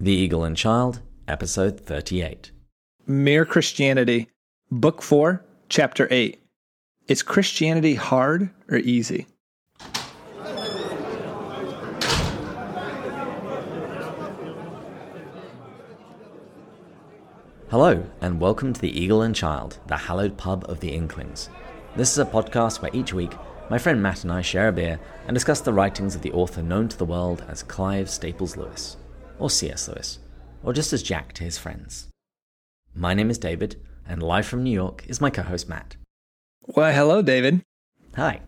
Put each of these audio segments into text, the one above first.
The Eagle and Child, Episode 38. Mere Christianity, Book 4, Chapter 8. Is Christianity hard or easy? Hello, and welcome to The Eagle and Child, the hallowed pub of the Inklings. This is a podcast where each week my friend Matt and I share a beer and discuss the writings of the author known to the world as Clive Staples Lewis, or C.S. Lewis, or just as Jack to his friends. My name is David, and live from New York is my co host Matt. Well, hello, David. Hi.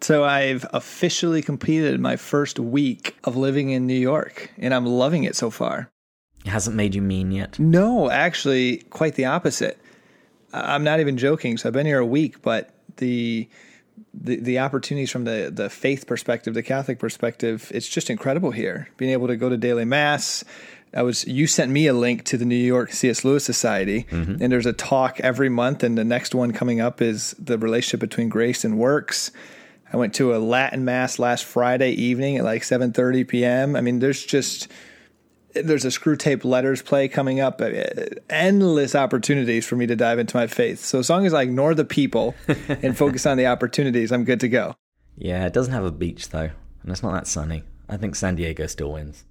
So, I've officially completed my first week of living in New York, and I'm loving it so far. It hasn't made you mean yet? No, actually, quite the opposite. I'm not even joking. So, I've been here a week, but the the, the opportunities from the, the faith perspective, the Catholic perspective, it's just incredible here. Being able to go to daily mass. I was you sent me a link to the New York C.S. Lewis Society, mm-hmm. and there's a talk every month, and the next one coming up is the relationship between grace and works. I went to a Latin mass last Friday evening at like 7:30 p.m. I mean, there's just there's a Screwtape letters play coming up. Uh, endless opportunities for me to dive into my faith. So as long as I ignore the people and focus on the opportunities, I'm good to go. Yeah, it doesn't have a beach though, and it's not that sunny. I think San Diego still wins.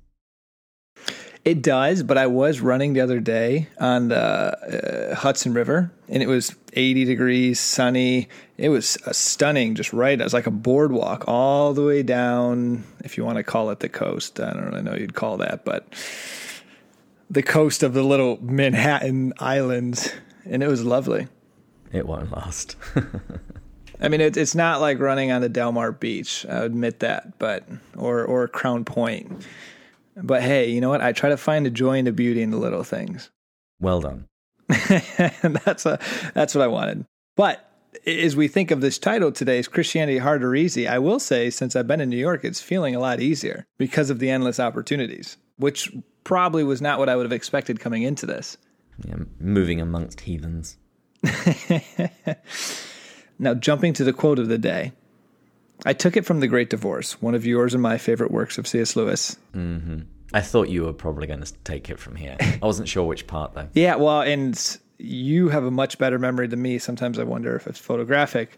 It does, but I was running the other day on the uh, Hudson River, and it was 80 degrees, sunny. It was stunning, just right. It was like a boardwalk all the way down, if you want to call it the coast. I don't really know you'd call that, but the coast of the little Manhattan Islands, and it was lovely. It won't last. I mean, it, it's not like running on the Del Mar Beach. I admit that, but or or Crown Point but hey, you know what? I try to find the joy and the beauty in the little things. Well done. that's a that's what I wanted. But as we think of this title today, is Christianity hard or easy? I will say, since I've been in New York, it's feeling a lot easier because of the endless opportunities, which probably was not what I would have expected coming into this. Yeah, moving amongst heathens. now, jumping to the quote of the day. I took it from The Great Divorce, one of yours and my favorite works of C.S. Lewis. Mm-hmm. I thought you were probably going to take it from here. I wasn't sure which part, though. Yeah, well, and you have a much better memory than me. Sometimes I wonder if it's photographic.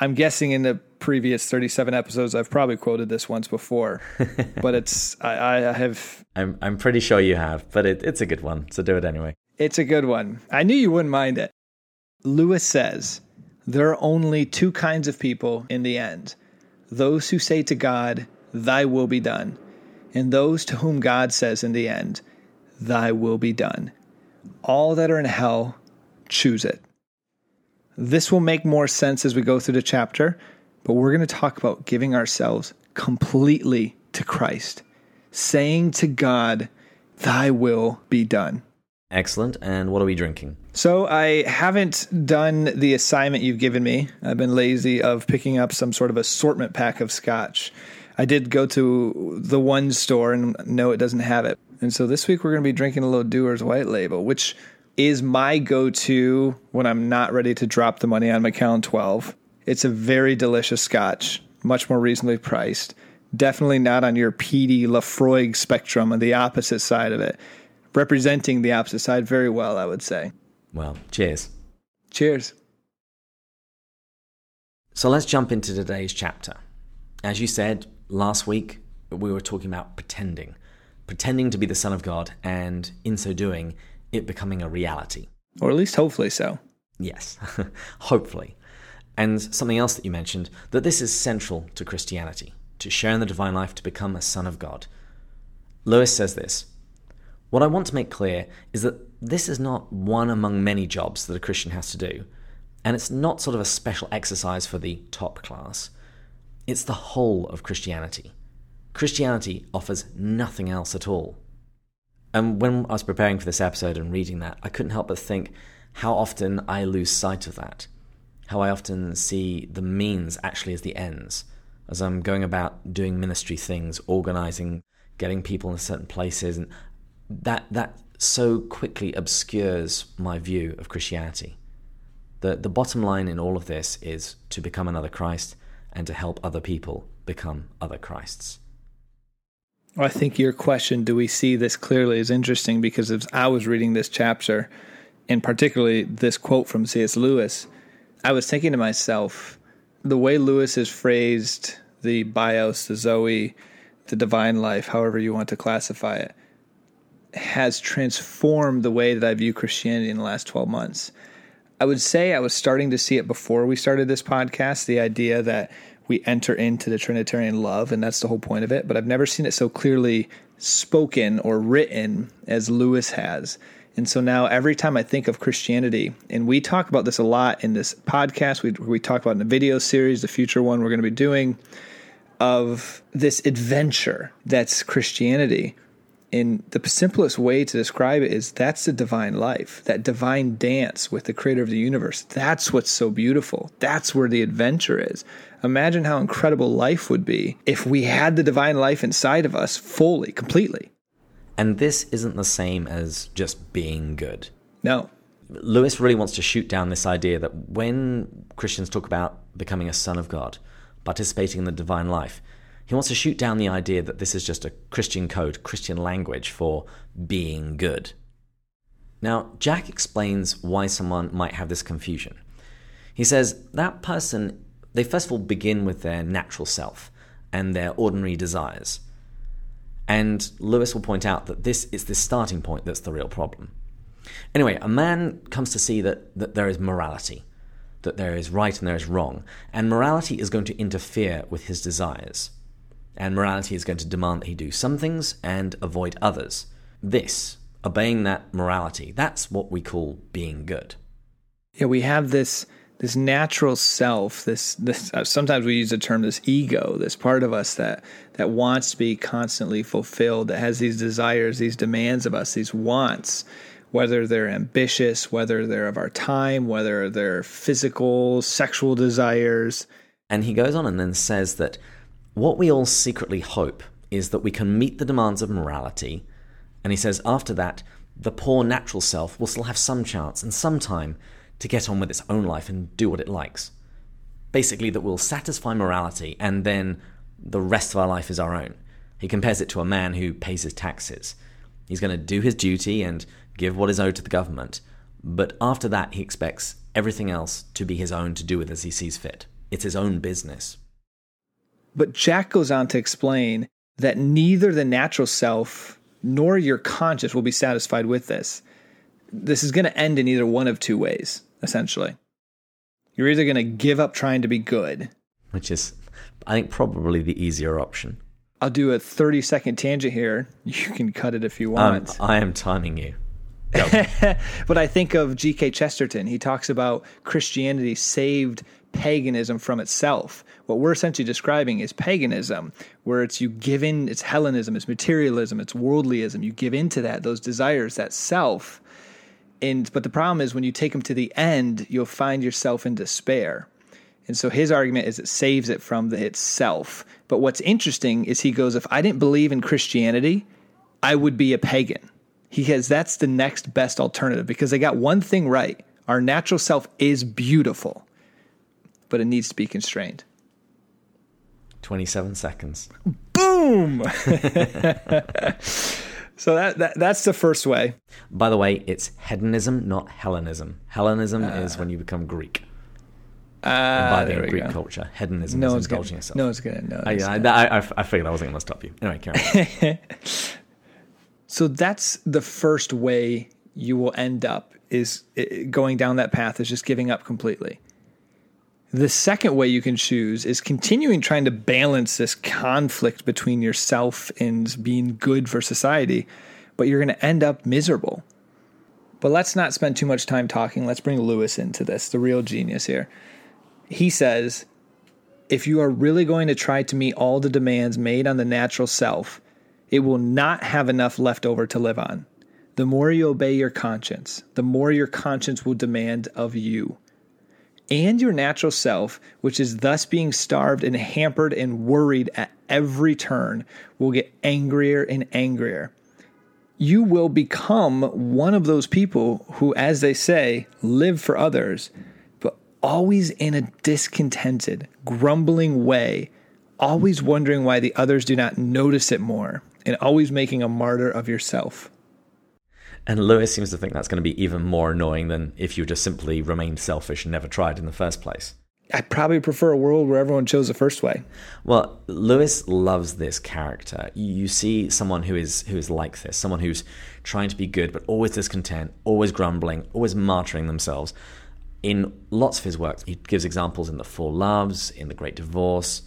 I'm guessing in the previous 37 episodes, I've probably quoted this once before, but it's I, I, have. I'm I'm pretty sure you have, but it, it's a good one, so do it anyway. It's a good one. I knew you wouldn't mind it. Lewis says there are only two kinds of people in the end: those who say to God, Thy will be done, and those to whom God says in the end, Thy will be done. All that are in hell, choose it. This will make more sense as we go through the chapter, but we're going to talk about giving ourselves completely to Christ, saying to God, Thy will be done. Excellent. And what are we drinking? So I haven't done the assignment you've given me. I've been lazy of picking up some sort of assortment pack of scotch. I did go to the one store and no, it doesn't have it. And so this week we're going to be drinking a little Dewar's White Label, which is my go-to when I'm not ready to drop the money on Macallan 12. It's a very delicious scotch, much more reasonably priced. Definitely not on your peaty Laphroaig spectrum on the opposite side of it representing the opposite side very well, I would say. Well, cheers. Cheers. So let's jump into today's chapter. As you said last week, we were talking about pretending, pretending to be the Son of God, and in so doing, it becoming a reality. Or at least hopefully so. Yes, hopefully. And something else that you mentioned that this is central to Christianity, to share in the divine life to become a Son of God. Lewis says this what I want to make clear is that this is not one among many jobs that a Christian has to do, and it's not sort of a special exercise for the top class. It's the whole of Christianity. Christianity offers nothing else at all. And when I was preparing for this episode and reading that, I couldn't help but think how often I lose sight of that. How I often see the means actually as the ends. As I'm going about doing ministry things, organizing, getting people in certain places, and that that so quickly obscures my view of Christianity. The the bottom line in all of this is to become another Christ and to help other people become other Christs. I think your question, do we see this clearly, is interesting because as I was reading this chapter, and particularly this quote from C.S. Lewis, I was thinking to myself, the way Lewis has phrased the bios, the Zoe, the divine life, however you want to classify it, has transformed the way that I view Christianity in the last 12 months. I would say I was starting to see it before we started this podcast the idea that we enter into the Trinitarian love, and that's the whole point of it. But I've never seen it so clearly spoken or written as Lewis has. And so now every time I think of Christianity, and we talk about this a lot in this podcast, we, we talk about in the video series, the future one we're going to be doing, of this adventure that's Christianity. And the simplest way to describe it is that's the divine life, that divine dance with the creator of the universe. That's what's so beautiful. That's where the adventure is. Imagine how incredible life would be if we had the divine life inside of us fully, completely. And this isn't the same as just being good. No. Lewis really wants to shoot down this idea that when Christians talk about becoming a son of God, participating in the divine life, he wants to shoot down the idea that this is just a Christian code, Christian language for being good. Now, Jack explains why someone might have this confusion. He says that person they first of all begin with their natural self and their ordinary desires. And Lewis will point out that this is the starting point that's the real problem. Anyway, a man comes to see that, that there is morality, that there is right and there is wrong, and morality is going to interfere with his desires. And morality is going to demand that he do some things and avoid others. This, obeying that morality, that's what we call being good. Yeah, we have this this natural self this this uh, sometimes we use the term this ego this part of us that that wants to be constantly fulfilled that has these desires these demands of us these wants whether they're ambitious whether they're of our time whether they're physical sexual desires and he goes on and then says that what we all secretly hope is that we can meet the demands of morality and he says after that the poor natural self will still have some chance and some time to get on with its own life and do what it likes. Basically, that will satisfy morality and then the rest of our life is our own. He compares it to a man who pays his taxes. He's going to do his duty and give what is owed to the government, but after that, he expects everything else to be his own to do with as he sees fit. It's his own business. But Jack goes on to explain that neither the natural self nor your conscience will be satisfied with this. This is going to end in either one of two ways essentially. You're either going to give up trying to be good, which is, I think, probably the easier option. I'll do a 30 second tangent here. You can cut it if you um, want. Um, I am timing you. but I think of G.K. Chesterton. He talks about Christianity saved paganism from itself. What we're essentially describing is paganism, where it's you give in, it's Hellenism, it's materialism, it's worldlyism. You give into that, those desires, that self and but the problem is when you take them to the end, you'll find yourself in despair. And so his argument is it saves it from the itself. But what's interesting is he goes, if I didn't believe in Christianity, I would be a pagan. He has that's the next best alternative because they got one thing right. Our natural self is beautiful, but it needs to be constrained. 27 seconds. Boom! So that, that that's the first way. By the way, it's hedonism, not Hellenism. Hellenism uh, is when you become Greek. Uh, imbibing Greek go. culture. Hedonism no is indulging gonna, yourself. No one's gonna know. I, I, I, I, figured I wasn't gonna stop you. Anyway, carry on. so that's the first way you will end up is going down that path is just giving up completely. The second way you can choose is continuing trying to balance this conflict between yourself and being good for society, but you're going to end up miserable. But let's not spend too much time talking. Let's bring Lewis into this, the real genius here. He says if you are really going to try to meet all the demands made on the natural self, it will not have enough left over to live on. The more you obey your conscience, the more your conscience will demand of you and your natural self, which is thus being starved and hampered and worried at every turn, will get angrier and angrier. You will become one of those people who, as they say, live for others, but always in a discontented, grumbling way, always wondering why the others do not notice it more, and always making a martyr of yourself. And Lewis seems to think that's going to be even more annoying than if you just simply remained selfish and never tried in the first place. I probably prefer a world where everyone chose the first way. Well, Lewis loves this character. You see someone who is who is like this, someone who's trying to be good but always discontent, always grumbling, always martyring themselves. In lots of his works, he gives examples in The Four Loves, in The Great Divorce.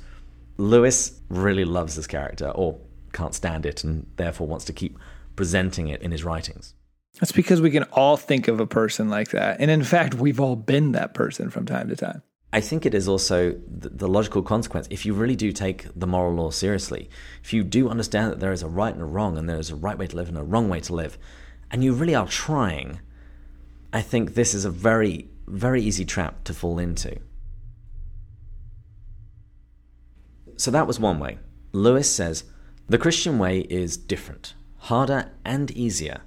Lewis really loves this character, or can't stand it, and therefore wants to keep presenting it in his writings. That's because we can all think of a person like that. And in fact, we've all been that person from time to time. I think it is also the logical consequence. If you really do take the moral law seriously, if you do understand that there is a right and a wrong, and there is a right way to live and a wrong way to live, and you really are trying, I think this is a very, very easy trap to fall into. So that was one way. Lewis says the Christian way is different, harder and easier.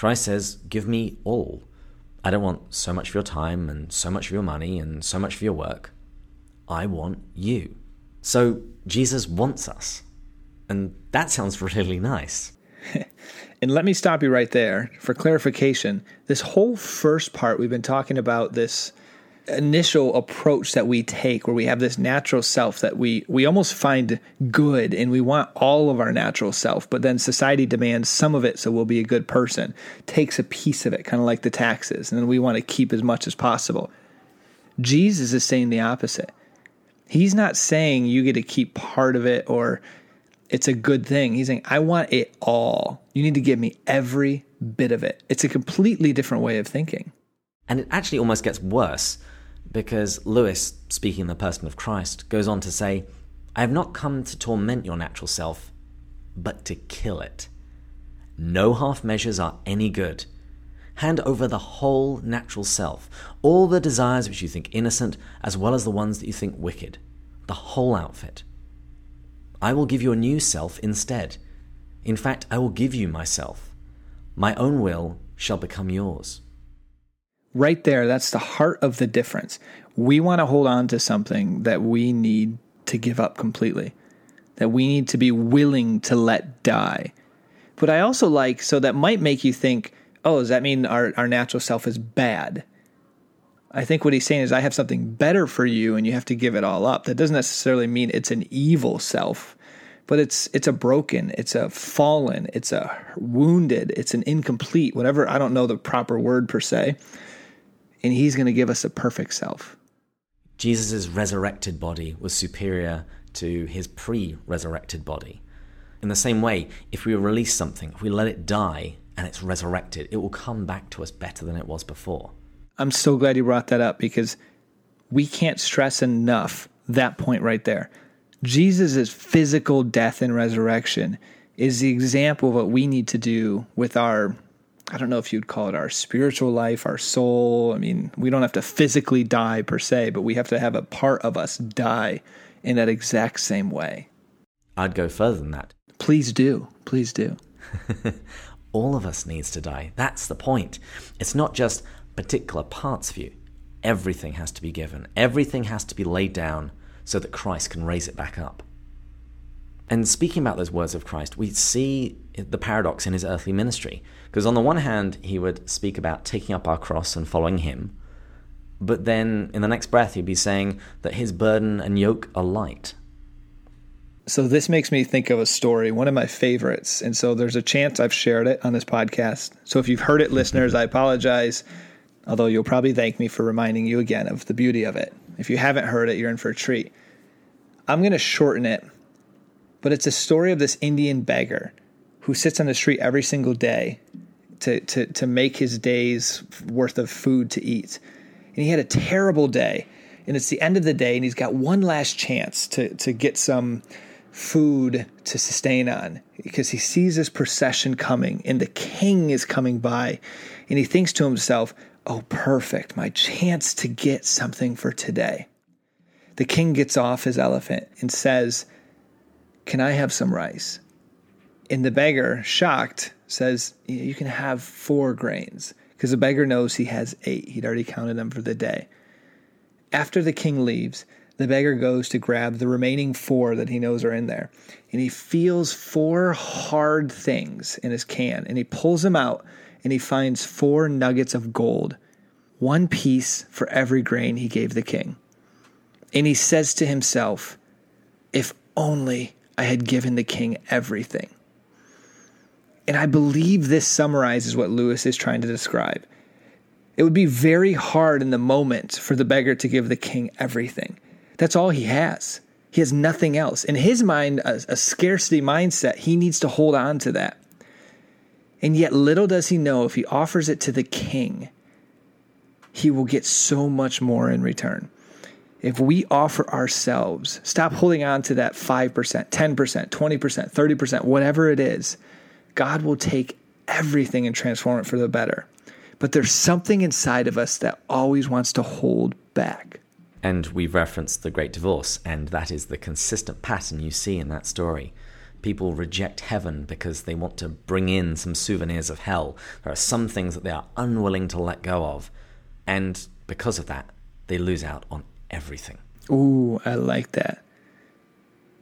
Christ says, Give me all. I don't want so much of your time and so much of your money and so much of your work. I want you. So Jesus wants us. And that sounds really nice. and let me stop you right there for clarification. This whole first part, we've been talking about this initial approach that we take where we have this natural self that we we almost find good and we want all of our natural self but then society demands some of it so we'll be a good person takes a piece of it kind of like the taxes and then we want to keep as much as possible. Jesus is saying the opposite. He's not saying you get to keep part of it or it's a good thing. He's saying i want it all. You need to give me every bit of it. It's a completely different way of thinking. And it actually almost gets worse because Lewis, speaking in the person of Christ, goes on to say, I have not come to torment your natural self, but to kill it. No half measures are any good. Hand over the whole natural self, all the desires which you think innocent, as well as the ones that you think wicked, the whole outfit. I will give you a new self instead. In fact, I will give you myself. My own will shall become yours. Right there, that's the heart of the difference. We want to hold on to something that we need to give up completely, that we need to be willing to let die. But I also like, so that might make you think, oh, does that mean our, our natural self is bad? I think what he's saying is, I have something better for you and you have to give it all up. That doesn't necessarily mean it's an evil self, but it's it's a broken, it's a fallen, it's a wounded, it's an incomplete, whatever. I don't know the proper word per se and he's going to give us a perfect self. Jesus' resurrected body was superior to his pre resurrected body. In the same way, if we release something, if we let it die and it's resurrected, it will come back to us better than it was before. I'm so glad you brought that up because we can't stress enough that point right there. Jesus' physical death and resurrection is the example of what we need to do with our I don't know if you'd call it our spiritual life, our soul. I mean, we don't have to physically die per se, but we have to have a part of us die in that exact same way. I'd go further than that. Please do. Please do. All of us needs to die. That's the point. It's not just particular parts of you. Everything has to be given. Everything has to be laid down so that Christ can raise it back up. And speaking about those words of Christ, we see the paradox in his earthly ministry. Because on the one hand, he would speak about taking up our cross and following him. But then in the next breath, he'd be saying that his burden and yoke are light. So this makes me think of a story, one of my favorites. And so there's a chance I've shared it on this podcast. So if you've heard it, listeners, I apologize. Although you'll probably thank me for reminding you again of the beauty of it. If you haven't heard it, you're in for a treat. I'm going to shorten it but it's a story of this Indian beggar who sits on the street every single day to, to, to make his day's worth of food to eat. And he had a terrible day. And it's the end of the day, and he's got one last chance to, to get some food to sustain on because he sees this procession coming and the king is coming by. And he thinks to himself, Oh, perfect, my chance to get something for today. The king gets off his elephant and says, can I have some rice? And the beggar, shocked, says, You can have four grains. Because the beggar knows he has eight. He'd already counted them for the day. After the king leaves, the beggar goes to grab the remaining four that he knows are in there. And he feels four hard things in his can. And he pulls them out and he finds four nuggets of gold, one piece for every grain he gave the king. And he says to himself, If only I had given the king everything. And I believe this summarizes what Lewis is trying to describe. It would be very hard in the moment for the beggar to give the king everything. That's all he has. He has nothing else. In his mind, a, a, scarcity mindset, he needs to hold on to that. And yet, little does he know if he offers it to the king, he will get so much more in return. If we offer ourselves, stop holding on to that 5%, 10%, 20%, 30%, whatever it is, God will take everything and transform it for the better. But there's something inside of us that always wants to hold back. And we've referenced the Great Divorce, and that is the consistent pattern you see in that story. People reject heaven because they want to bring in some souvenirs of hell. There are some things that they are unwilling to let go of, and because of that, they lose out on everything. Ooh, I like that.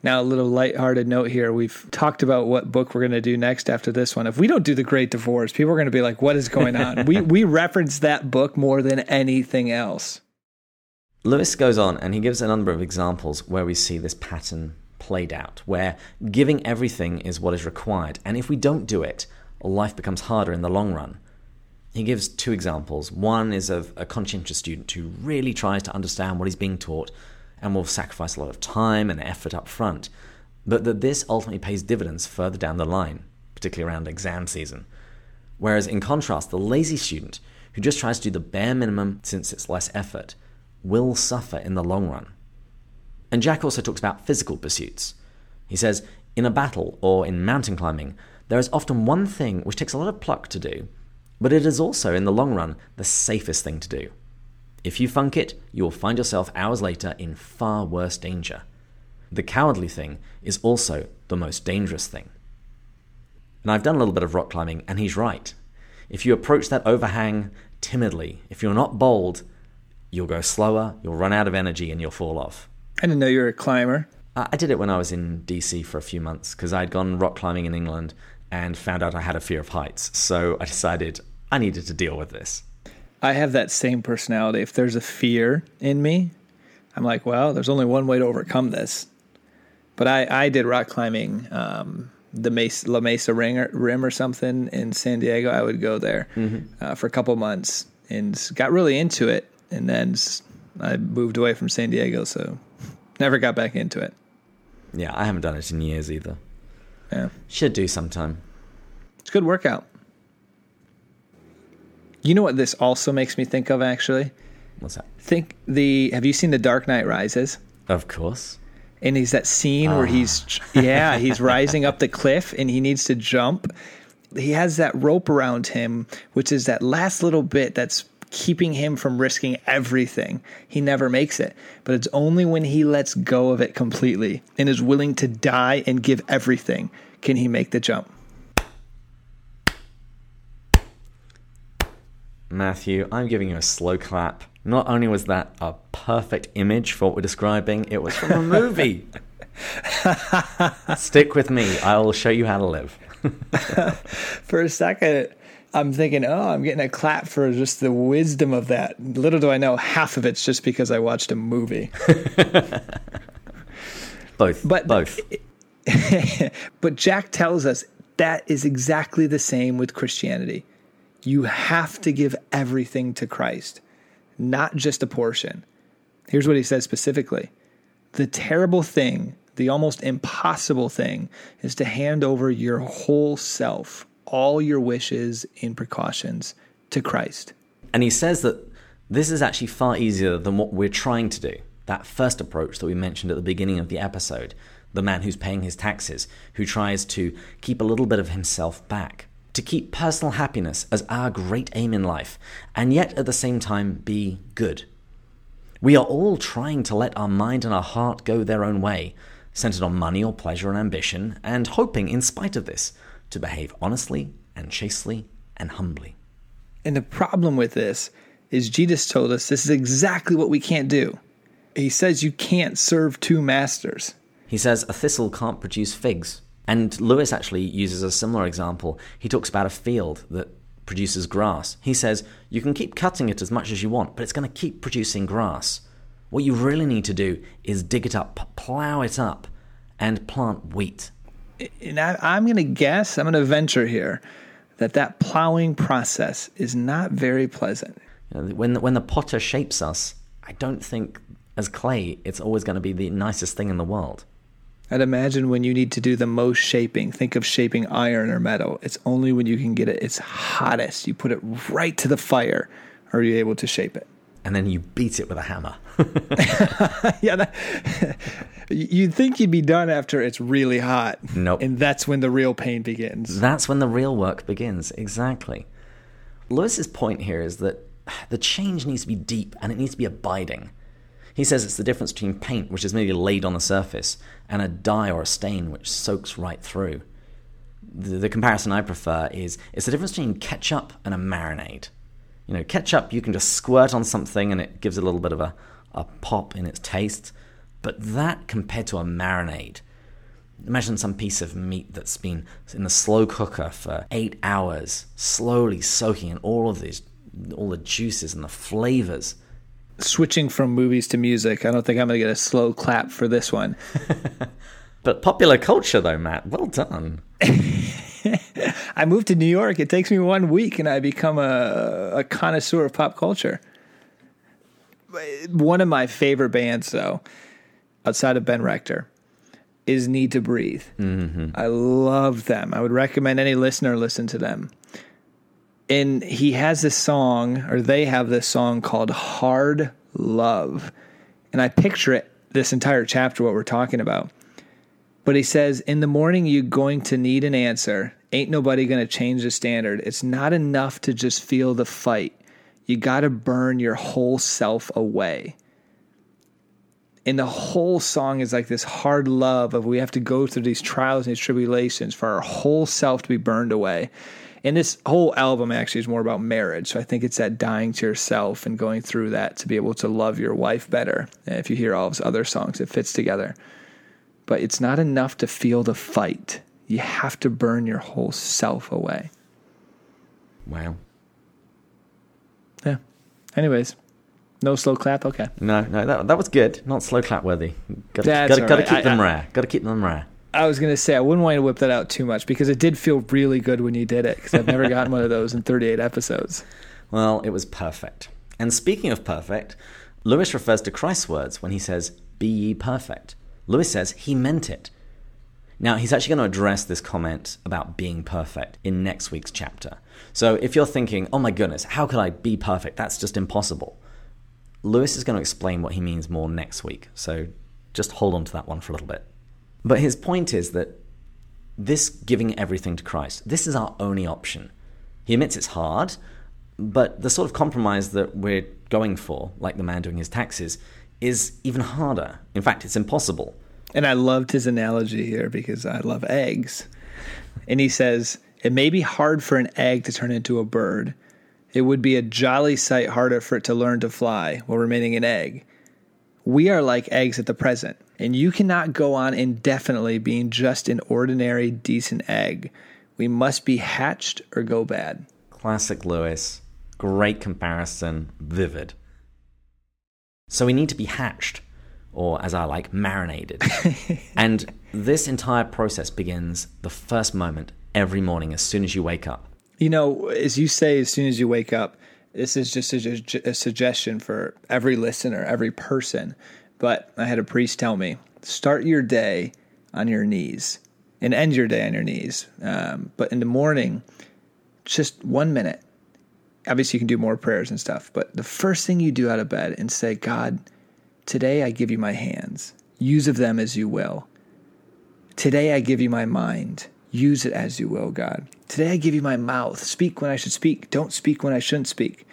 Now, a little lighthearted note here. We've talked about what book we're going to do next after this one. If we don't do The Great Divorce, people are going to be like, what is going on? we, we reference that book more than anything else. Lewis goes on and he gives a number of examples where we see this pattern played out, where giving everything is what is required. And if we don't do it, life becomes harder in the long run. He gives two examples. One is of a conscientious student who really tries to understand what he's being taught and will sacrifice a lot of time and effort up front, but that this ultimately pays dividends further down the line, particularly around exam season. Whereas, in contrast, the lazy student, who just tries to do the bare minimum since it's less effort, will suffer in the long run. And Jack also talks about physical pursuits. He says, in a battle or in mountain climbing, there is often one thing which takes a lot of pluck to do, but it is also, in the long run, the safest thing to do. If you funk it, you will find yourself hours later in far worse danger. The cowardly thing is also the most dangerous thing. And I've done a little bit of rock climbing, and he's right. If you approach that overhang timidly, if you're not bold, you'll go slower, you'll run out of energy, and you'll fall off. I didn't know you were a climber. I did it when I was in DC for a few months because I'd gone rock climbing in England and found out I had a fear of heights. So I decided I needed to deal with this. I have that same personality. If there's a fear in me, I'm like, well, there's only one way to overcome this. But I, I did rock climbing, um, the Mesa, La Mesa Ring or, Rim or something in San Diego. I would go there mm-hmm. uh, for a couple months and got really into it. And then I moved away from San Diego, so never got back into it. Yeah, I haven't done it in years either. Yeah. Should do sometime. It's a good workout. You know what this also makes me think of actually? What's that? Think the have you seen The Dark Knight Rises? Of course. And he's that scene where he's ah. yeah, he's rising up the cliff and he needs to jump. He has that rope around him, which is that last little bit that's keeping him from risking everything. He never makes it. But it's only when he lets go of it completely and is willing to die and give everything can he make the jump. Matthew, I'm giving you a slow clap. Not only was that a perfect image for what we're describing, it was from a movie. Stick with me. I'll show you how to live. for a second, I'm thinking, oh, I'm getting a clap for just the wisdom of that. Little do I know, half of it's just because I watched a movie. both. But both. but Jack tells us that is exactly the same with Christianity. You have to give everything to Christ, not just a portion. Here's what he says specifically The terrible thing, the almost impossible thing, is to hand over your whole self, all your wishes and precautions to Christ. And he says that this is actually far easier than what we're trying to do. That first approach that we mentioned at the beginning of the episode the man who's paying his taxes, who tries to keep a little bit of himself back to keep personal happiness as our great aim in life, and yet at the same time be good. We are all trying to let our mind and our heart go their own way, centered on money or pleasure and ambition, and hoping, in spite of this, to behave honestly and chastely and humbly. And the problem with this is Jesus told us this is exactly what we can't do. he says you can't serve two masters. He says a thistle can't produce figs. And Lewis actually uses a similar example. He talks about a field that produces grass. He says you can keep cutting it as much as you want, but it's going to keep producing grass. What you really need to do is dig it up, plow it up, and plant wheat. And I, am going to guess, I'm going to venture here, that that plowing process is not very pleasant. You know, when, when the potter shapes us, I don't think as clay it's always going to be the nicest thing in the world. I'd imagine when you need to do the most shaping, think of shaping iron or metal. It's only when you can get it its hottest, you put it right to the fire, are you able to shape it. And then you beat it with a hammer. yeah, that, you'd think you'd be done after it's really hot. Nope. And that's when the real pain begins. That's when the real work begins, exactly. Lewis's point here is that the change needs to be deep and it needs to be abiding. He says it's the difference between paint, which is merely laid on the surface, and a dye or a stain which soaks right through. The, the comparison I prefer is it's the difference between ketchup and a marinade. You know, ketchup you can just squirt on something and it gives a little bit of a, a pop in its taste, but that compared to a marinade, Imagine some piece of meat that's been in the slow cooker for eight hours, slowly soaking in all of these, all the juices and the flavors switching from movies to music, I don't think I'm going to get a slow clap for this one. but popular culture, though, Matt, well done. I moved to New York. It takes me one week, and I become a, a connoisseur of pop culture. One of my favorite bands, though, outside of Ben Rector, is Need to Breathe. Mm-hmm. I love them. I would recommend any listener listen to them and he has this song, or they have this song called Hard Love. And I picture it, this entire chapter, what we're talking about. But he says, In the morning, you're going to need an answer. Ain't nobody going to change the standard. It's not enough to just feel the fight. You got to burn your whole self away. And the whole song is like this hard love of we have to go through these trials and these tribulations for our whole self to be burned away. And this whole album actually is more about marriage. So I think it's that dying to yourself and going through that to be able to love your wife better. And if you hear all of his other songs, it fits together. But it's not enough to feel the fight. You have to burn your whole self away. Wow. Yeah. Anyways, no slow clap. Okay. No, no, that that was good. Not slow clap worthy. Got to right. keep them I, rare. Got to keep them rare. I was going to say I wouldn't want you to whip that out too much because it did feel really good when you did it because I've never gotten one of those in 38 episodes. Well, it was perfect. And speaking of perfect, Lewis refers to Christ's words when he says, Be ye perfect. Lewis says he meant it. Now, he's actually going to address this comment about being perfect in next week's chapter. So if you're thinking, oh my goodness, how could I be perfect? That's just impossible. Lewis is going to explain what he means more next week. So just hold on to that one for a little bit. But his point is that this giving everything to Christ, this is our only option. He admits it's hard, but the sort of compromise that we're going for, like the man doing his taxes, is even harder. In fact, it's impossible. And I loved his analogy here because I love eggs. And he says, It may be hard for an egg to turn into a bird. It would be a jolly sight harder for it to learn to fly while remaining an egg. We are like eggs at the present, and you cannot go on indefinitely being just an ordinary, decent egg. We must be hatched or go bad. Classic Lewis. Great comparison. Vivid. So we need to be hatched, or as I like, marinated. and this entire process begins the first moment every morning as soon as you wake up. You know, as you say, as soon as you wake up, this is just a, a suggestion for every listener, every person. But I had a priest tell me start your day on your knees and end your day on your knees. Um, but in the morning, just one minute. Obviously, you can do more prayers and stuff, but the first thing you do out of bed and say, God, today I give you my hands. Use of them as you will. Today I give you my mind. Use it as you will, God. Today I give you my mouth. Speak when I should speak. Don't speak when I shouldn't speak.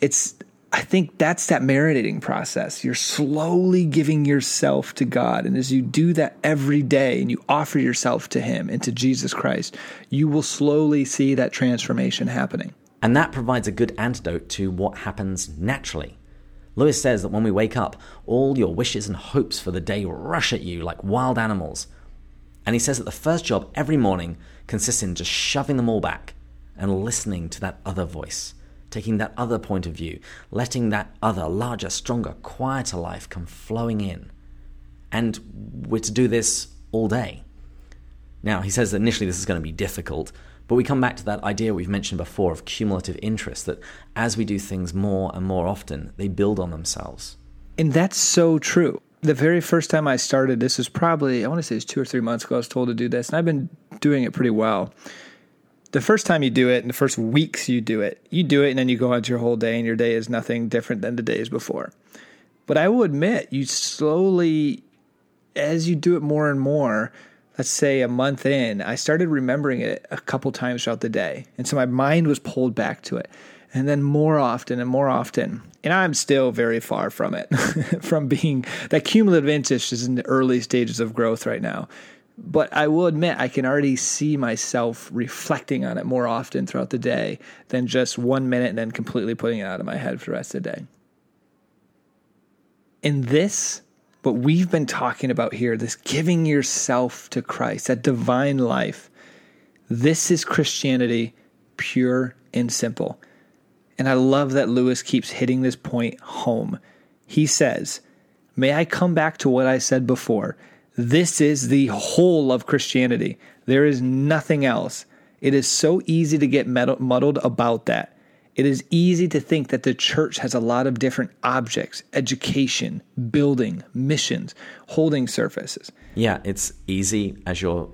It's, I think that's that marinating process. You're slowly giving yourself to God. And as you do that every day and you offer yourself to Him and to Jesus Christ, you will slowly see that transformation happening. And that provides a good antidote to what happens naturally. Lewis says that when we wake up, all your wishes and hopes for the day rush at you like wild animals. And he says that the first job every morning consists in just shoving them all back and listening to that other voice, taking that other point of view, letting that other, larger, stronger, quieter life come flowing in. And we're to do this all day. Now, he says that initially this is going to be difficult, but we come back to that idea we've mentioned before of cumulative interest that as we do things more and more often, they build on themselves. And that's so true. The very first time I started, this was probably, I want to say it's two or three months ago, I was told to do this, and I've been doing it pretty well. The first time you do it, and the first weeks you do it, you do it, and then you go on to your whole day, and your day is nothing different than the days before. But I will admit, you slowly, as you do it more and more, let's say a month in, I started remembering it a couple times throughout the day. And so my mind was pulled back to it. And then more often and more often. And I'm still very far from it, from being that cumulative interest is in the early stages of growth right now. But I will admit, I can already see myself reflecting on it more often throughout the day than just one minute and then completely putting it out of my head for the rest of the day. In this what we've been talking about here, this giving yourself to Christ, that divine life, this is Christianity, pure and simple. And I love that Lewis keeps hitting this point home. He says, May I come back to what I said before? This is the whole of Christianity. There is nothing else. It is so easy to get muddled about that. It is easy to think that the church has a lot of different objects, education, building, missions, holding surfaces. Yeah, it's easy as you're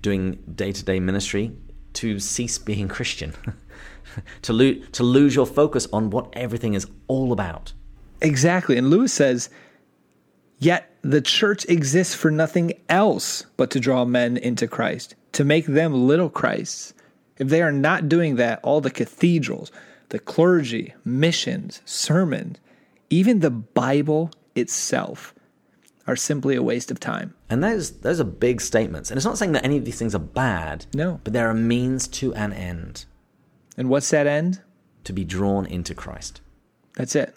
doing day to day ministry to cease being Christian, to, lo- to lose your focus on what everything is all about. Exactly. And Lewis says, Yet the church exists for nothing else but to draw men into Christ, to make them little Christs. If they are not doing that, all the cathedrals, the clergy, missions, sermons, even the Bible itself are simply a waste of time. And those those are big statements. And it's not saying that any of these things are bad. No. But they're a means to an end. And what's that end? To be drawn into Christ. That's it.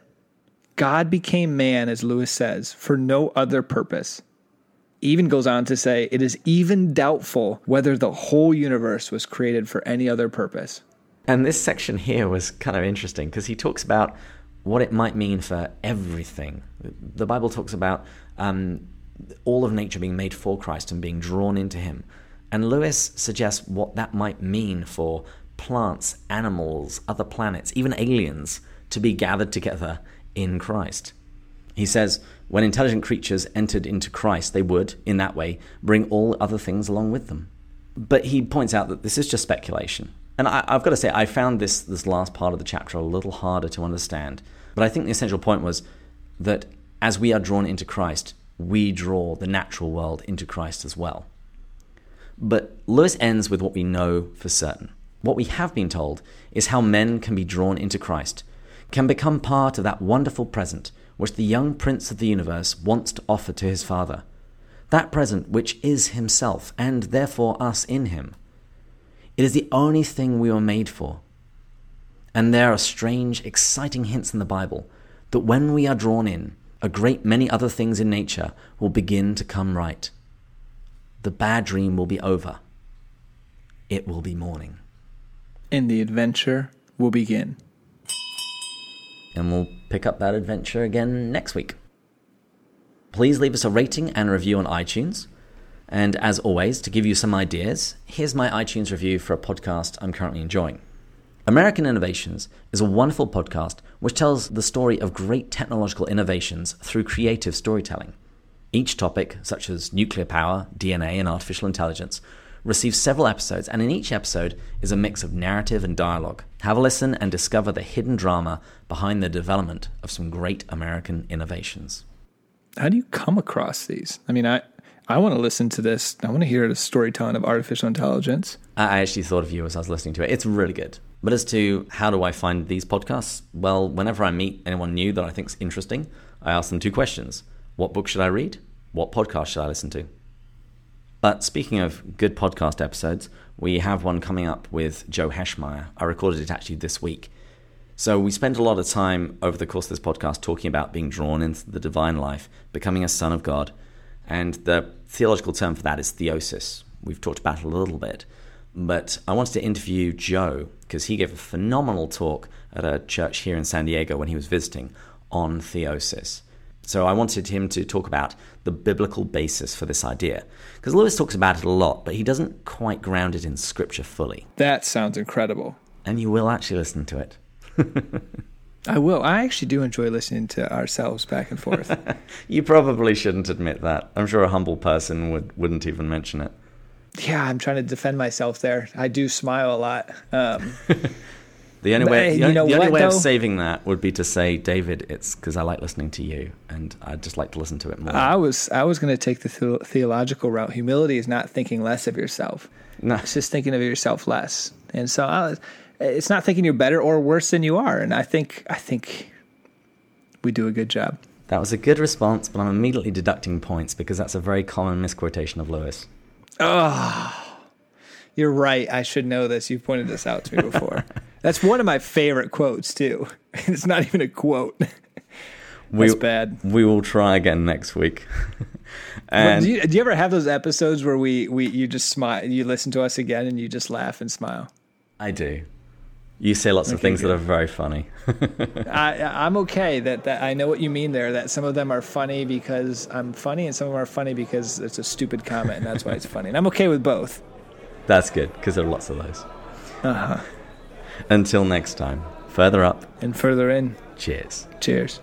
God became man, as Lewis says, for no other purpose. Even goes on to say, it is even doubtful whether the whole universe was created for any other purpose. And this section here was kind of interesting because he talks about what it might mean for everything. The Bible talks about um, all of nature being made for Christ and being drawn into Him. And Lewis suggests what that might mean for plants, animals, other planets, even aliens to be gathered together in Christ. He says, when intelligent creatures entered into Christ, they would, in that way, bring all other things along with them. But he points out that this is just speculation. And I, have got to say, I found this this last part of the chapter a little harder to understand. But I think the essential point was that as we are drawn into Christ, we draw the natural world into Christ as well. But Lewis ends with what we know for certain. What we have been told is how men can be drawn into Christ, can become part of that wonderful present which the young prince of the universe wants to offer to his father. That present which is himself, and therefore us in him. It is the only thing we were made for. And there are strange, exciting hints in the Bible that when we are drawn in, a great many other things in nature will begin to come right. The bad dream will be over. It will be morning. And the adventure will begin. And we'll pick up that adventure again next week. Please leave us a rating and review on iTunes. And as always, to give you some ideas, here's my iTunes review for a podcast I'm currently enjoying. American Innovations is a wonderful podcast which tells the story of great technological innovations through creative storytelling. Each topic, such as nuclear power, DNA, and artificial intelligence, receives several episodes, and in each episode is a mix of narrative and dialogue. Have a listen and discover the hidden drama behind the development of some great American innovations. How do you come across these? I mean, I, I want to listen to this. I want to hear the storytelling of artificial intelligence. I actually thought of you as I was listening to it. It's really good. But as to how do I find these podcasts? Well, whenever I meet anyone new that I think is interesting, I ask them two questions What book should I read? What podcast should I listen to? But speaking of good podcast episodes, we have one coming up with Joe Heschmeyer. I recorded it actually this week. So, we spent a lot of time over the course of this podcast talking about being drawn into the divine life, becoming a son of God. And the theological term for that is theosis. We've talked about it a little bit. But I wanted to interview Joe because he gave a phenomenal talk at a church here in San Diego when he was visiting on theosis. So I wanted him to talk about the biblical basis for this idea. Because Lewis talks about it a lot, but he doesn't quite ground it in scripture fully. That sounds incredible. And you will actually listen to it. I will. I actually do enjoy listening to ourselves back and forth. you probably shouldn't admit that. I'm sure a humble person would, wouldn't even mention it. Yeah, I'm trying to defend myself there. I do smile a lot. Um, the only way, the, only, the only way of saving that would be to say, David, it's because I like listening to you, and I'd just like to listen to it more. I was I was going to take the, the theological route. Humility is not thinking less of yourself. No. It's just thinking of yourself less. And so I, it's not thinking you're better or worse than you are. And I think I think we do a good job. That was a good response, but I'm immediately deducting points because that's a very common misquotation of Lewis. Oh, you're right. I should know this. You've pointed this out to me before. that's one of my favorite quotes too. It's not even a quote. That's we, bad. We will try again next week. and do you, do you ever have those episodes where we, we you just smile, you listen to us again, and you just laugh and smile? I do. You say lots okay, of things good. that are very funny. I, I'm okay that, that I know what you mean there. That some of them are funny because I'm funny, and some of them are funny because it's a stupid comment, and that's why it's funny. And I'm okay with both. That's good because there are lots of those. Uh huh. Until next time, further up and further in. Cheers. Cheers.